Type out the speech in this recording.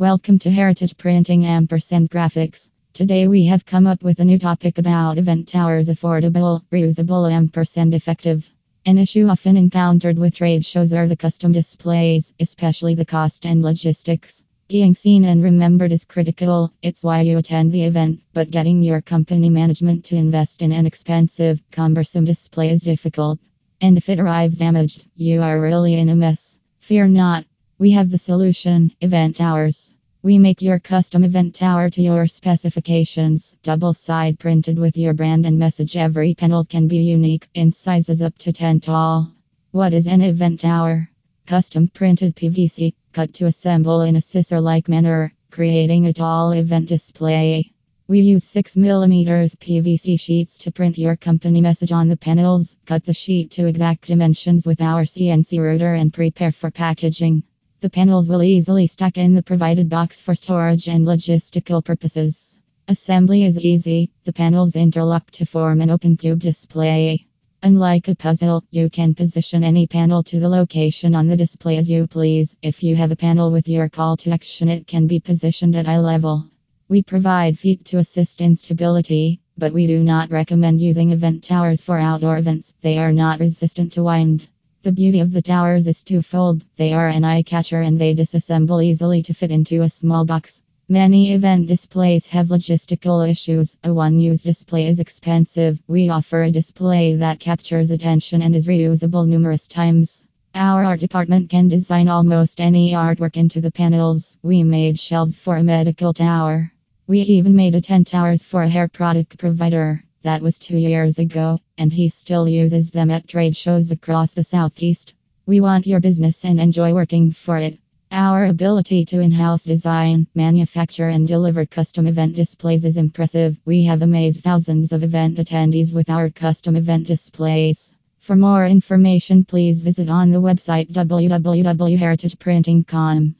Welcome to Heritage Printing Ampersand Graphics. Today we have come up with a new topic about event towers affordable, reusable, ampersand effective. An issue often encountered with trade shows are the custom displays, especially the cost and logistics. Being seen and remembered is critical, it's why you attend the event, but getting your company management to invest in an expensive, cumbersome display is difficult. And if it arrives damaged, you are really in a mess. Fear not. We have the solution Event Towers. We make your custom event tower to your specifications, double side printed with your brand and message. Every panel can be unique in sizes up to 10 tall. What is an event tower? Custom printed PVC, cut to assemble in a scissor like manner, creating a tall event display. We use 6mm PVC sheets to print your company message on the panels. Cut the sheet to exact dimensions with our CNC router and prepare for packaging. The panels will easily stack in the provided box for storage and logistical purposes. Assembly is easy, the panels interlock to form an open cube display. Unlike a puzzle, you can position any panel to the location on the display as you please. If you have a panel with your call to action, it can be positioned at eye level. We provide feet to assist in stability, but we do not recommend using event towers for outdoor events. They are not resistant to wind. The beauty of the towers is twofold they are an eye catcher and they disassemble easily to fit into a small box. Many event displays have logistical issues. A one use display is expensive. We offer a display that captures attention and is reusable numerous times. Our art department can design almost any artwork into the panels. We made shelves for a medical tower. We even made a 10 towers for a hair product provider. That was two years ago, and he still uses them at trade shows across the Southeast. We want your business and enjoy working for it. Our ability to in house design, manufacture, and deliver custom event displays is impressive. We have amazed thousands of event attendees with our custom event displays. For more information, please visit on the website www.heritageprinting.com.